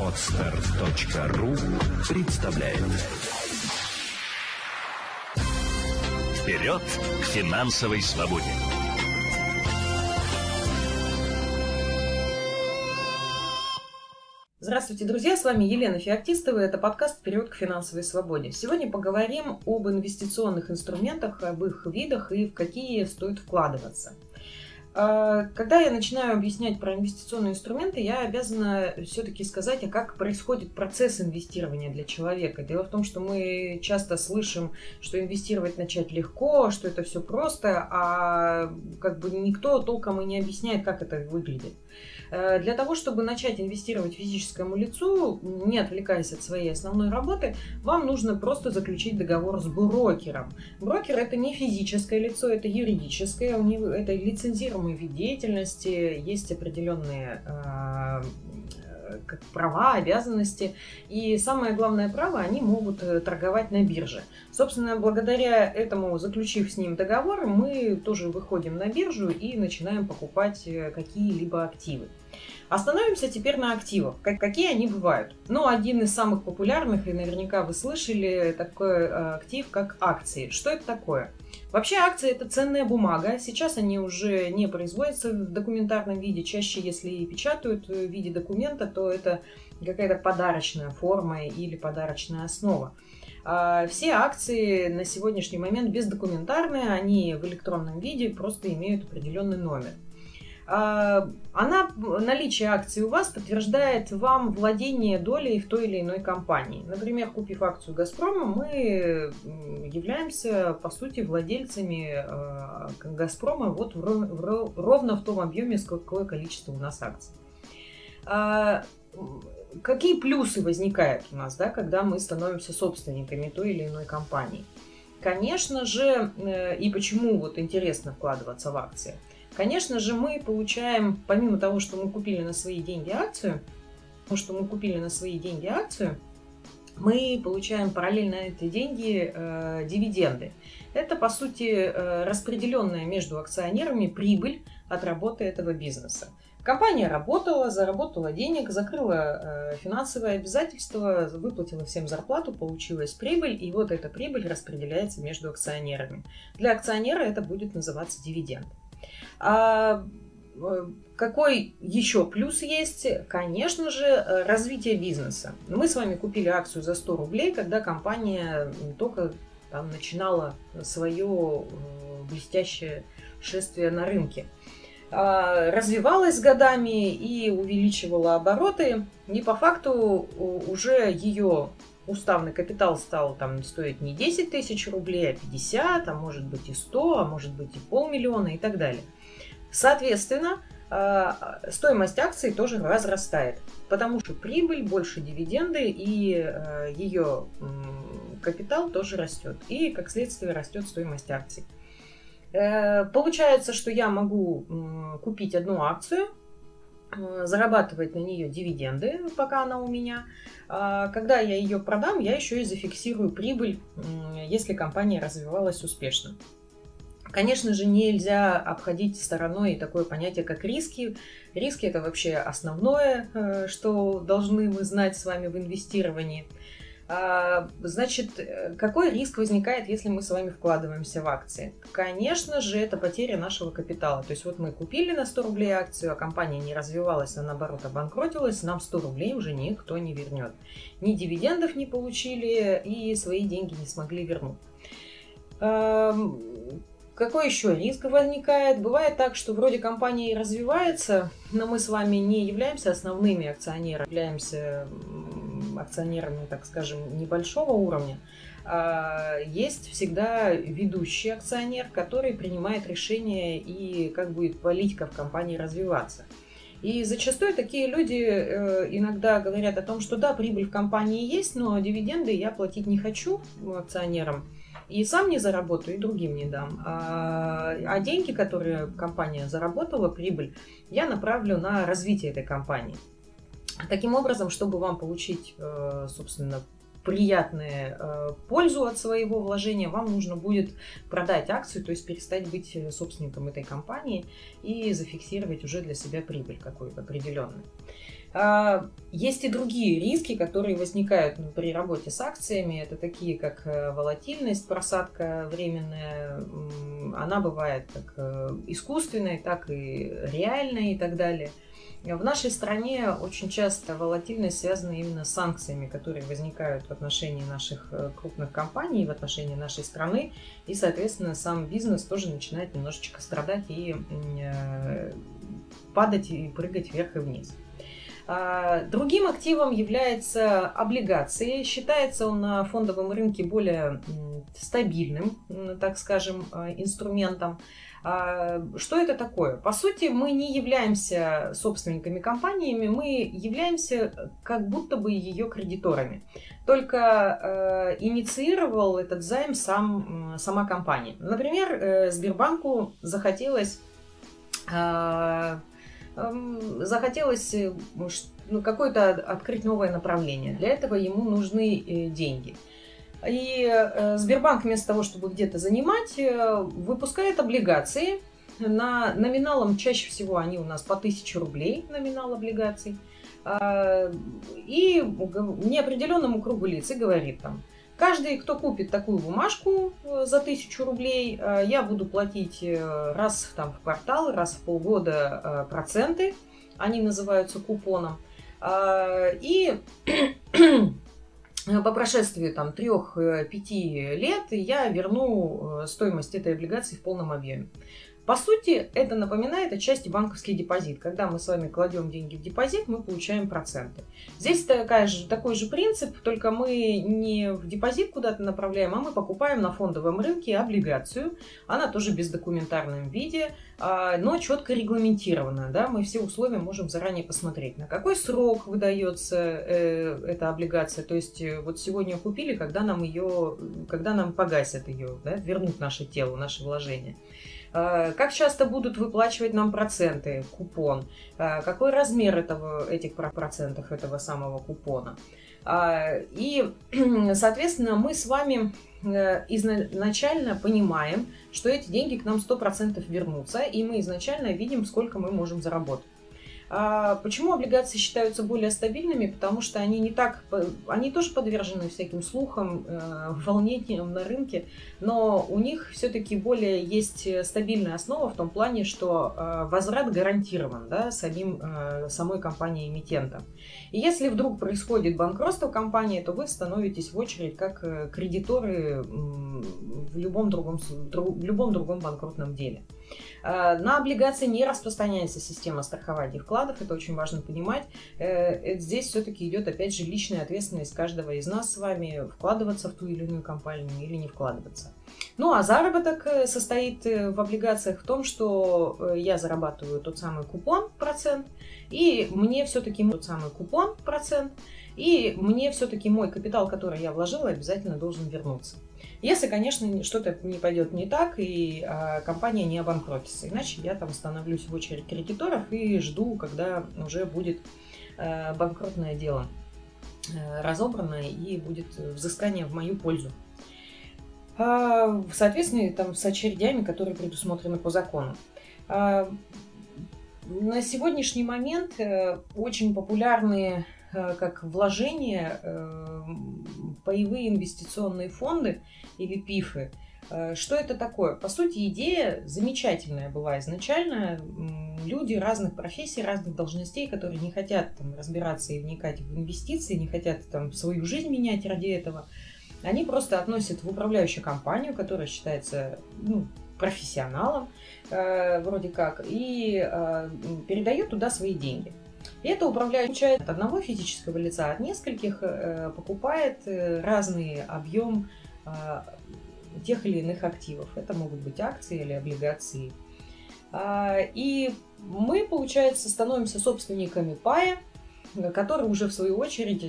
Отстар.ру представляет Вперед к финансовой свободе! Здравствуйте, друзья! С вами Елена Феоктистова. Это подкаст «Вперед к финансовой свободе». Сегодня поговорим об инвестиционных инструментах, об их видах и в какие стоит вкладываться – когда я начинаю объяснять про инвестиционные инструменты, я обязана все-таки сказать, а как происходит процесс инвестирования для человека. Дело в том, что мы часто слышим, что инвестировать начать легко, что это все просто, а как бы никто толком и не объясняет, как это выглядит. Э, для того, чтобы начать инвестировать физическому лицу, не отвлекаясь от своей основной работы, вам нужно просто заключить договор с брокером. Брокер это не физическое лицо, это юридическое, у него лицензируемый вид деятельности, есть определенные э, как права, обязанности. И самое главное право, они могут э, торговать на бирже. Собственно, благодаря этому, заключив с ним договор, мы тоже выходим на биржу и начинаем покупать какие-либо активы. Остановимся теперь на активах. Какие они бывают? Ну, один из самых популярных, и наверняка вы слышали, такой э, актив, как акции. Что это такое? Вообще акции это ценная бумага. Сейчас они уже не производятся в документарном виде. Чаще, если и печатают в виде документа, то это какая-то подарочная форма или подарочная основа. А все акции на сегодняшний момент бездокументарные, они в электронном виде просто имеют определенный номер. А, она, наличие акций у вас подтверждает вам владение долей в той или иной компании. Например, купив акцию «Газпрома», мы являемся, по сути, владельцами а, «Газпрома» вот ровно в том объеме, какое количество у нас акций. А, какие плюсы возникают у нас, да, когда мы становимся собственниками той или иной компании? Конечно же, э, и почему вот интересно вкладываться в акции – Конечно же, мы получаем, помимо того, что мы купили на свои деньги акцию, то, что мы купили на свои деньги акцию, мы получаем параллельно эти деньги э, дивиденды. Это, по сути, э, распределенная между акционерами прибыль от работы этого бизнеса. Компания работала, заработала денег, закрыла э, финансовые обязательства, выплатила всем зарплату, получилась прибыль, и вот эта прибыль распределяется между акционерами. Для акционера это будет называться дивиденд. А э, какой еще плюс есть? Конечно же, развитие бизнеса. Мы с вами купили акцию за 100 рублей, когда компания только там, начинала свое э, блестящее шествие на рынке. А, развивалась годами и увеличивала обороты. И по факту уже ее уставный капитал стал там стоить не 10 тысяч рублей, а 50, а может быть и 100, а может быть и полмиллиона и так далее. Соответственно, а, стоимость акций тоже разрастает, потому что прибыль, больше дивиденды и а, ее капитал тоже растет. И, как следствие, растет стоимость акций. Э, получается, что я могу купить одну акцию, зарабатывать на нее дивиденды, пока она у меня. А когда я ее продам, я еще и зафиксирую прибыль, если компания развивалась успешно. Конечно же, нельзя обходить стороной такое понятие, как риски. Риски – это вообще основное, э, что должны мы знать с вами в инвестировании. А, значит, какой риск возникает, если мы с вами вкладываемся в акции? Конечно же, это потеря нашего капитала. То есть вот мы купили на 100 рублей акцию, а компания не развивалась, а наоборот обанкротилась, нам 100 рублей уже никто не вернет. Ни дивидендов не получили и свои деньги не смогли вернуть. Какой еще риск возникает? Бывает так, что вроде компания и развивается, но мы с вами не являемся основными акционерами, являемся акционерами, так скажем, небольшого уровня. А есть всегда ведущий акционер, который принимает решение и как будет политика в компании развиваться. И зачастую такие люди э, иногда говорят о том, что да, прибыль в компании есть, но дивиденды я платить не хочу акционерам и сам не заработаю, и другим не дам. А, а деньги, которые компания заработала, прибыль, я направлю на развитие этой компании. Таким образом, чтобы вам получить, э, собственно, приятную э, пользу от своего вложения, вам нужно будет продать акцию, то есть перестать быть собственником этой компании и зафиксировать уже для себя прибыль какую-то определенную. А, есть и другие риски, которые возникают ну, при работе с акциями. Это такие, как э, волатильность, просадка временная. Она бывает как э, искусственной, так и реальной и так далее. В нашей стране очень часто волатильность связана именно с санкциями, которые возникают в отношении наших э, крупных компаний, в отношении нашей страны. И, соответственно, сам бизнес тоже начинает немножечко страдать и падать и прыгать вверх и вниз. А, другим активом является облигации. Считается он на фондовом рынке более стабильным, так скажем, а, инструментом. А, что это такое? По сути, мы не являемся собственниками компаниями, мы являемся как будто бы ее кредиторами. Только инициировал этот займ сам, сама компания. Например, э, Сбербанку захотелось захотелось э, ну, какое-то открыть новое направление. Для этого ему нужны э, деньги. И э, Сбербанк вместо того, чтобы где-то занимать, выпускает облигации. На номиналом чаще всего они у нас по 1000 рублей, номинал облигаций. А, и неопределенному кругу лиц и говорит там, Каждый, кто купит такую бумажку э, за тысячу рублей, э, я буду платить э, раз там, в квартал, раз в полгода проценты. Они называются купоном. И по прошествии там трех-пяти лет я верну стоимость этой облигации в полном объеме. По сути, это напоминает отчасти банковский депозит. Когда мы с вами кладем деньги в депозит, мы получаем проценты. Здесь такая же, такой же принцип, только мы не в депозит куда-то направляем, а мы покупаем на фондовом рынке облигацию. Она тоже без документарном виде, а, но четко регламентирована. Да? Мы все условия можем заранее посмотреть, на какой срок выдается э, эта облигация. То есть э, вот сегодня купили, когда нам ее, когда нам погасят ее, да? вернут наше тело, наше вложение. Э, как часто будут выплачивать нам проценты, купон? Э, какой размер этого, этих процентов этого самого купона? Э, и, соответственно, мы с вами изначально понимаем, что эти деньги к нам 100% вернутся, и мы изначально видим, сколько мы можем заработать. Почему облигации считаются более стабильными? Потому что они не так, они тоже подвержены всяким слухам, волнениям на рынке, но у них все-таки более есть стабильная основа в том плане, что э, возврат гарантирован да, самим, э, самой компанией-эмитентом. И если вдруг происходит банкротство компании, то вы становитесь в очередь как кредиторы в любом другом, в любом другом банкротном деле. Э, на облигации не распространяется система страхования вкладов, это очень важно понимать. Э, здесь все-таки идет, опять же, личная ответственность каждого из нас с вами вкладываться в ту или иную компанию или не вкладываться. Ну а заработок э, состоит в облигациях в том, что я зарабатываю тот самый купон процент, и мне все-таки тот самый купон процент, и мне все-таки мой капитал, который я вложила, обязательно должен вернуться. Если, конечно, что-то не пойдет не так, и а, компания не обанкротится. Иначе я там становлюсь в очередь кредиторов и жду, когда уже будет а, банкротное дело а, разобрано и будет взыскание в мою пользу. А, в соответствии там, с очередями, которые предусмотрены по закону. А, на сегодняшний момент э, очень популярные Э, как вложение э, паевые инвестиционные фонды или ПИФы. Что это такое? По сути, идея замечательная была изначально. Люди разных профессий, разных должностей, которые не хотят там, разбираться и вникать в инвестиции, не хотят там, свою жизнь менять ради этого, они просто относят в управляющую компанию, которая считается ну, профессионалом э, вроде как, и э, передают туда свои деньги. И это управляющий от одного физического лица, от нескольких э, покупает э, разный объем э, тех или иных активов. Это могут быть акции или облигации. А, и мы, получается, становимся собственниками пая, который уже в свою очередь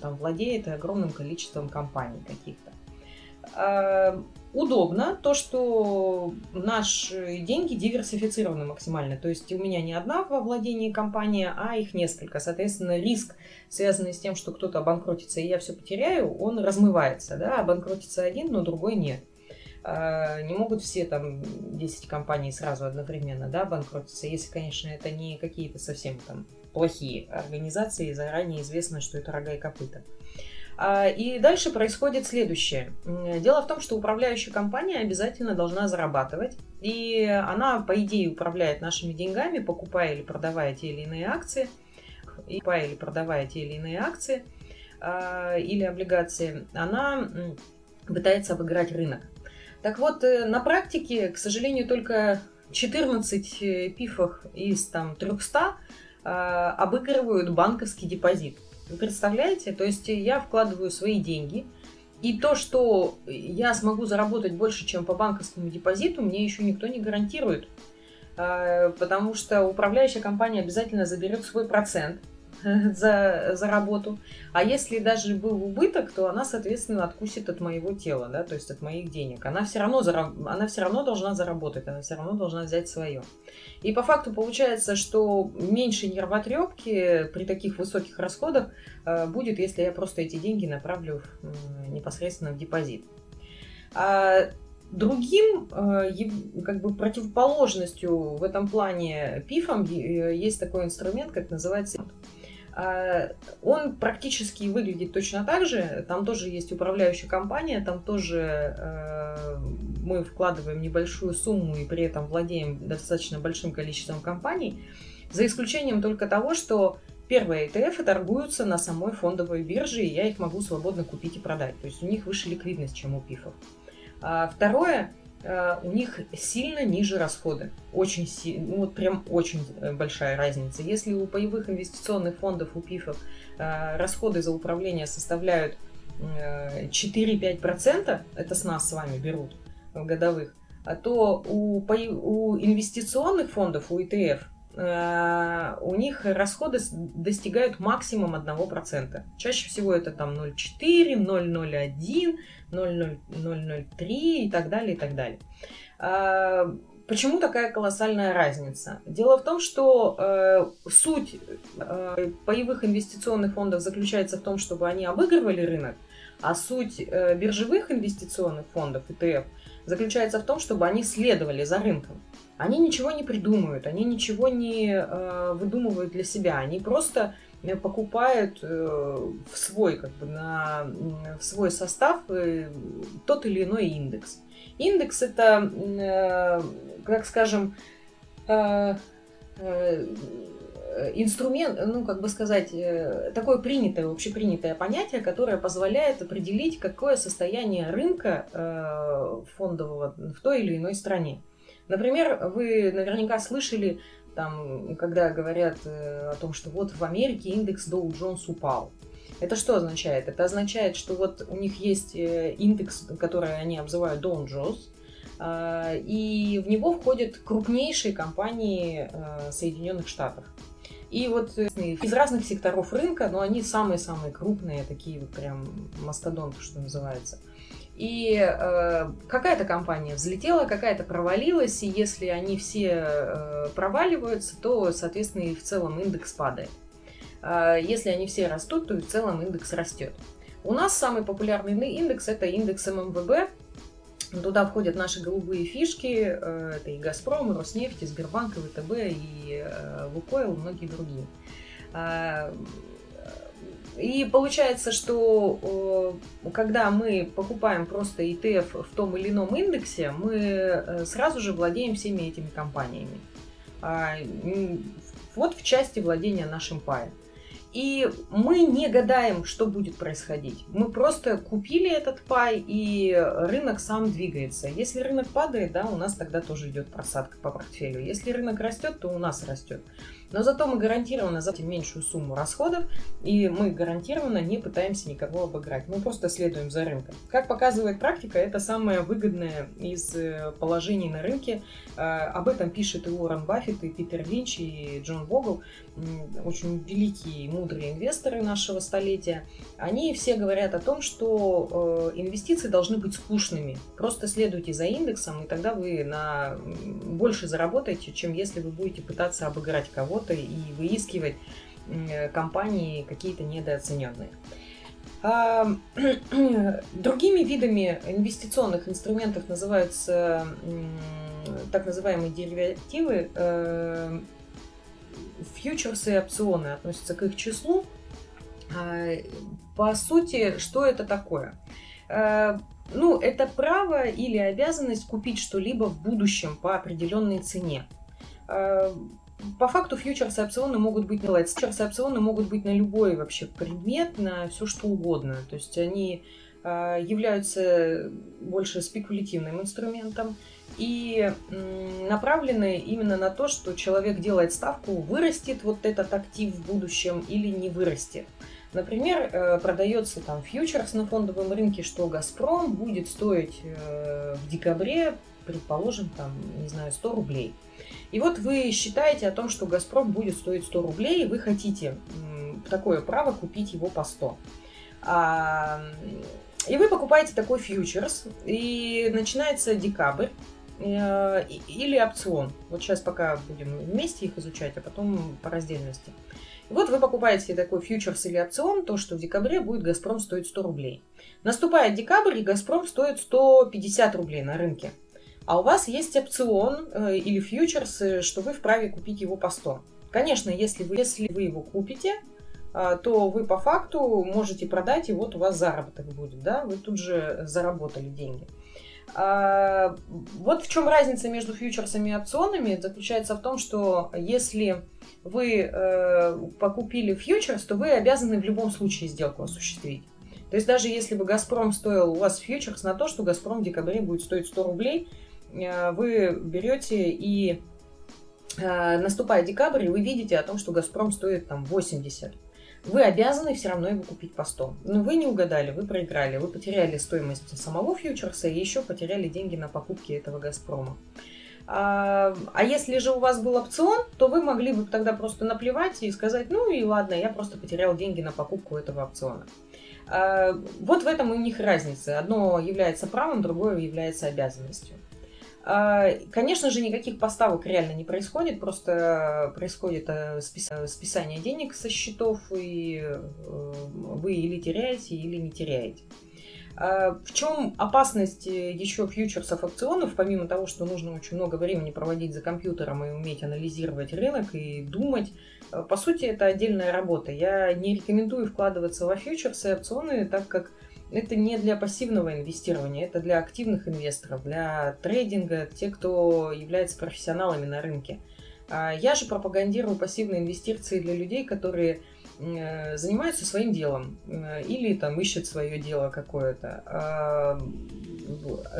там, владеет огромным количеством компаний каких-то. А, удобно то, что наши деньги диверсифицированы максимально. То есть у меня не одна во владении компания, а их несколько. Соответственно, риск, связанный с тем, что кто-то обанкротится и я все потеряю, он размывается. Да? Обанкротится один, но другой нет. А, не могут все там 10 компаний сразу одновременно да, банкротиться, если, конечно, это не какие-то совсем там плохие организации, заранее известно, что это рога и копыта. А, и дальше происходит следующее. Дело в том, что управляющая компания обязательно должна зарабатывать. И она, по идее, управляет нашими деньгами, покупая или продавая те или иные акции. И покупая или продавая те или иные акции а, или облигации. Она пытается обыграть рынок. Так вот, э, на практике, к сожалению, только 14 э, пифов из там, 300 а, обыгрывают банковский депозит. Вы представляете? То есть я вкладываю свои деньги, и то, что я смогу заработать больше, чем по банковскому депозиту, мне еще никто не гарантирует. А, потому что управляющая компания обязательно заберет свой процент – за, за работу. А если даже был убыток, то она, соответственно, откусит от моего тела, да, то есть от моих денег. Она все равно, зараб... она все равно должна заработать, она все равно должна взять свое. И по факту получается, что меньше нервотрепки при таких высоких расходах э, будет, если я просто эти деньги направлю непосредственно в депозит. А Другим, э, как бы противоположностью в этом плане пифом есть такой инструмент, как называется он практически выглядит точно так же. Там тоже есть управляющая компания, там тоже э, мы вкладываем небольшую сумму и при этом владеем достаточно большим количеством компаний. За исключением только того, что первые ETF торгуются на самой фондовой бирже, и я их могу свободно купить и продать. То есть у них выше ликвидность, чем у пифов. А второе – у них сильно ниже расходы. Очень сильно, ну вот прям очень э, большая разница. Если у паевых инвестиционных фондов, у ПИФов, э, расходы за управление составляют 4-5%, это с нас с вами берут годовых, а то у, у инвестиционных фондов, у ETF, у них расходы достигают максимум 1%. Чаще всего это там 0,4, 0,01, 0,003 и так далее, и так далее. А, почему такая колоссальная разница? Дело в том, что э, суть э, паевых инвестиционных фондов заключается в том, чтобы они обыгрывали рынок, а суть э, биржевых инвестиционных фондов, ETF, заключается в том, чтобы они следовали за рынком. Они ничего не придумывают, они ничего не э, выдумывают для себя, они просто Э, покупают э, в свой, как бы, на, в свой состав э, тот или иной индекс. Индекс это, как скажем, инструмент, ну, как бы сказать, такое принятое, общепринятое понятие, которое позволяет определить, какое состояние рынка фондового в той или иной стране. Например, вы наверняка слышали там, когда говорят э, о том, что вот в Америке индекс Dow Jones упал. Это что означает? Это означает, что вот у них есть э, индекс, который они обзывают Dow Jones, а, и в него входят крупнейшие компании э, Соединенных Штатов. И вот из разных секторов рынка, но они самые-самые крупные, такие вот прям мастодонты, что называется – и э, какая-то компания взлетела, какая-то провалилась, и если они все э, проваливаются, то, соответственно, и в целом индекс падает. Э, если они все растут, то и в целом индекс растет. У нас самый популярный индекс это индекс ММВБ. Туда входят наши голубые фишки, э, это и Газпром, и Роснефть, и Сбербанк, и ВТБ, и э, Лукойл, и многие другие. Э, и получается, что когда мы покупаем просто ETF в том или ином индексе, мы э, сразу же владеем всеми этими компаниями. А, вот в части владения нашим паем. И мы не гадаем, что будет происходить. Мы просто купили этот пай, и рынок сам двигается. Если рынок падает, да, у нас тогда тоже идет просадка по портфелю. Если рынок растет, то у нас растет. Но зато мы гарантированно заплатим меньшую сумму расходов, и мы гарантированно не пытаемся никого обыграть. Мы просто следуем за рынком. Как показывает практика, это самое выгодное из э, положений на рынке. А, об этом пишет и Уоррен Баффет, и Питер Линч, и Джон Богл, очень великие и мудрые инвесторы нашего столетия. Они все говорят о том, что э, инвестиции должны быть скучными. Просто следуйте за индексом, и тогда вы на больше заработаете, чем если вы будете пытаться обыграть кого-то и выискивать компании какие-то недооцененные. А, другими видами инвестиционных инструментов называются так называемые деривативы, э, фьючерсы и опционы относятся к их числу. А, по сути, что это такое? Э, ну, это право или обязанность купить что-либо в будущем по определенной цене. По факту фьючерсы и опционы могут быть на фьючерсы и опционы могут быть на любой вообще предмет, на все что угодно. То есть они э, являются больше спекулятивным инструментом и направлены именно на то, что человек делает ставку, вырастет вот этот актив в будущем или не вырастет. Например, э, продается там фьючерс на фондовом рынке, что Газпром будет стоить э, в декабре, предположим, там, не знаю, 100 рублей. И вот вы считаете о том, что Газпром будет стоить 100 рублей, и вы хотите такое право купить его по 100. А, и вы покупаете такой фьючерс, и начинается декабрь, э, или опцион. Вот сейчас пока будем вместе их изучать, а потом по раздельности. Вот вы покупаете такой фьючерс или опцион, то, что в декабре будет Газпром стоить 100 рублей. Наступает декабрь, и Газпром стоит 150 рублей на рынке. А у вас есть опцион э, или фьючерс, э, что вы вправе купить его по 100. Конечно, если вы, если вы его купите, э, то вы по факту можете продать, и вот у вас заработок будет, да, вы тут же заработали деньги. А, вот в чем разница между фьючерсами и опционами заключается в том, что если вы э, покупили фьючерс, то вы обязаны в любом случае сделку осуществить. То есть даже если бы Газпром стоил у вас фьючерс на то, что Газпром в декабре будет стоить 100 рублей, вы берете и э, наступает декабрь, вы видите о том, что Газпром стоит там 80 вы обязаны все равно его купить по 100. Но вы не угадали, вы проиграли, вы потеряли стоимость самого фьючерса и еще потеряли деньги на покупки этого Газпрома. А, а если же у вас был опцион, то вы могли бы тогда просто наплевать и сказать, ну и ладно, я просто потерял деньги на покупку этого опциона. А, вот в этом у них разница. Одно является правом, другое является обязанностью. А, конечно же, никаких поставок реально не происходит, просто происходит э, списание денег со счетов, и э, вы или теряете, или не теряете. А, в чем опасность еще фьючерсов опционов, помимо того, что нужно очень много времени проводить за компьютером и уметь анализировать рынок и думать, э, по сути, это отдельная работа. Я не рекомендую вкладываться во фьючерсы и опционы, так как это не для пассивного инвестирования, это для активных инвесторов, для трейдинга, те, кто является профессионалами на рынке. А я же пропагандирую пассивные инвестиции для людей, которые э, занимаются своим делом э, или там ищут свое дело какое-то, а,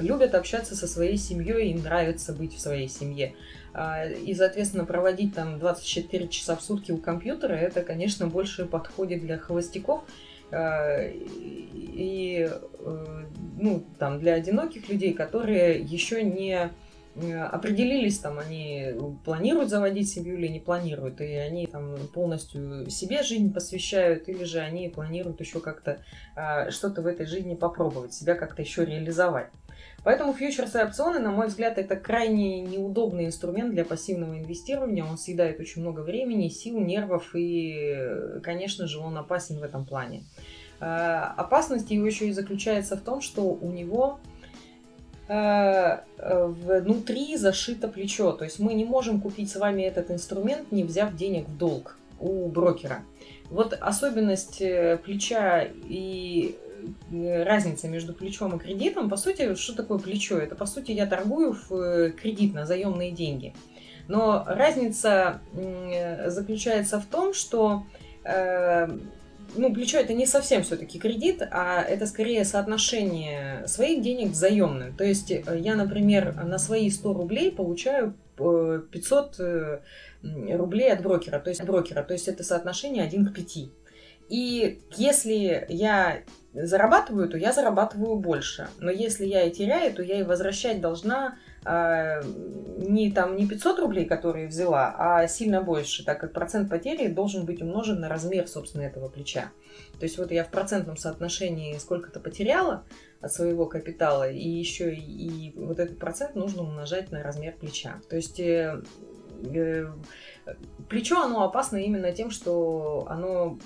любят общаться со своей семьей, им нравится быть в своей семье. А, и, соответственно, проводить там 24 часа в сутки у компьютера, это, конечно, больше подходит для холостяков, и э, ну, там, для одиноких людей, которые еще не э, определились, там, они планируют заводить семью или не планируют, и они там полностью себе жизнь посвящают, или же они планируют еще как-то что-то в этой жизни попробовать, себя как-то еще реализовать. Поэтому фьючерсы и опционы, на мой взгляд, это крайне неудобный инструмент для пассивного инвестирования. Он съедает очень много времени, сил, нервов и, конечно же, он опасен в этом плане. Э, опасность его еще и заключается в том, что у него э, внутри зашито плечо. То есть мы не можем купить с вами этот инструмент, не взяв денег в долг у брокера. Вот особенность э, плеча и разница между плечом и кредитом, по сути, что такое плечо? Это, по сути, я торгую в э, кредит на заемные деньги. Но разница заключается в том, что э, ну, плечо это не совсем все-таки кредит, а это скорее соотношение своих денег с заемным. То есть э, я, например, на свои 100 рублей получаю 500 рублей от брокера, то есть от брокера, то есть это соотношение 1 к 5. И если я зарабатываю, то я зарабатываю больше. Но если я и теряю, то я и возвращать должна э, не, там, не 500 рублей, которые взяла, а сильно больше, так как процент потери должен быть умножен на размер, собственно, этого плеча. То есть вот я в процентном соотношении сколько-то потеряла от своего капитала, и еще и, вот этот процент нужно умножать на размер плеча. То есть э, э, плечо, оно опасно именно тем, что оно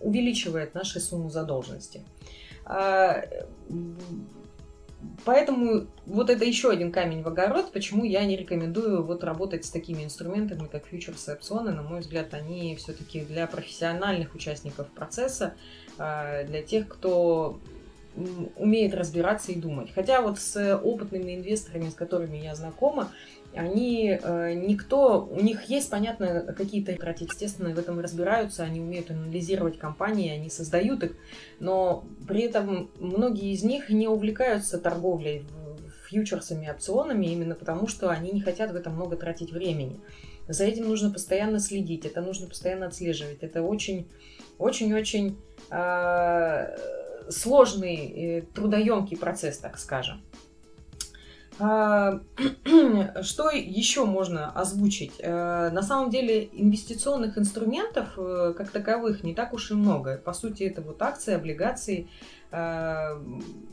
увеличивает нашу сумму задолженности. Поэтому вот это еще один камень в огород, почему я не рекомендую вот работать с такими инструментами, как фьючерсы и опционы. На мой взгляд, они все-таки для профессиональных участников процесса, а, для тех, кто умеет разбираться и думать. Хотя вот с опытными инвесторами, с которыми я знакома, они э, никто, у них есть, понятно, какие-то естественно, в этом разбираются, они умеют анализировать компании, они создают их, но при этом многие из них не увлекаются торговлей фьючерсами, опционами, именно потому что они не хотят в этом много тратить времени. За этим нужно постоянно следить, это нужно постоянно отслеживать. Это очень, очень-очень э, сложный, э, трудоемкий процесс, так скажем. А, что еще можно озвучить? Э, на самом деле инвестиционных инструментов э, как таковых не так уж и много. По сути, это вот акции, облигации, э,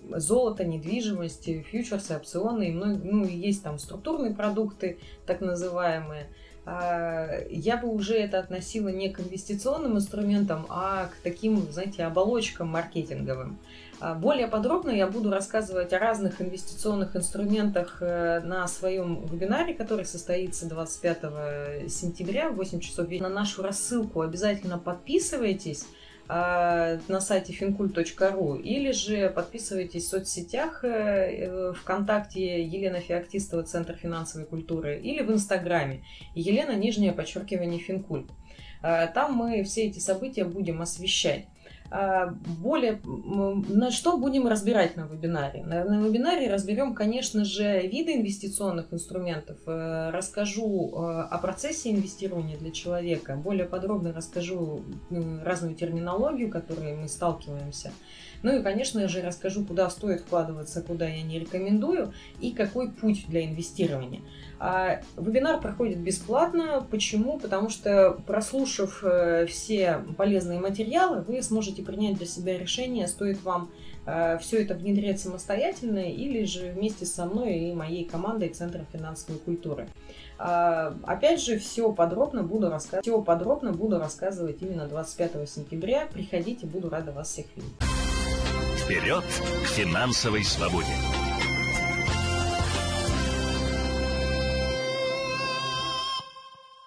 золото, недвижимость, фьючерсы, опционы. Ну, есть там структурные продукты, так называемые. А, я бы уже это относила не к инвестиционным инструментам, а к таким, знаете, оболочкам маркетинговым. А, более подробно я буду рассказывать о разных инвестиционных инструментах э, на своем вебинаре, который состоится 25 сентября в 8 часов вечера. На нашу рассылку обязательно подписывайтесь на сайте fincult.ru или же подписывайтесь в соцсетях э, э, ВКонтакте Елена Феоктистова, Центр финансовой культуры, или в Инстаграме Елена, нижнее подчеркивание Финкульт. Там мы все эти события будем освещать. А, более, на что будем разбирать на вебинаре? На, на вебинаре разберем, конечно же, виды инвестиционных инструментов, э, расскажу э, о процессе инвестирования для человека, более подробно расскажу разную терминологию, которой мы сталкиваемся. Ну и, конечно же, расскажу, куда стоит вкладываться, куда я не рекомендую и какой путь для инвестирования. А вебинар проходит бесплатно. Почему? Потому что, прослушав э, все полезные материалы, вы сможете принять для себя решение, стоит вам э, все это внедрять самостоятельно или же вместе со мной и моей командой Центра финансовой культуры. А, опять же, все подробно буду рассказывать. Все подробно буду рассказывать именно 25 сентября. Приходите, буду рада вас всех видеть. Вперед к финансовой свободе!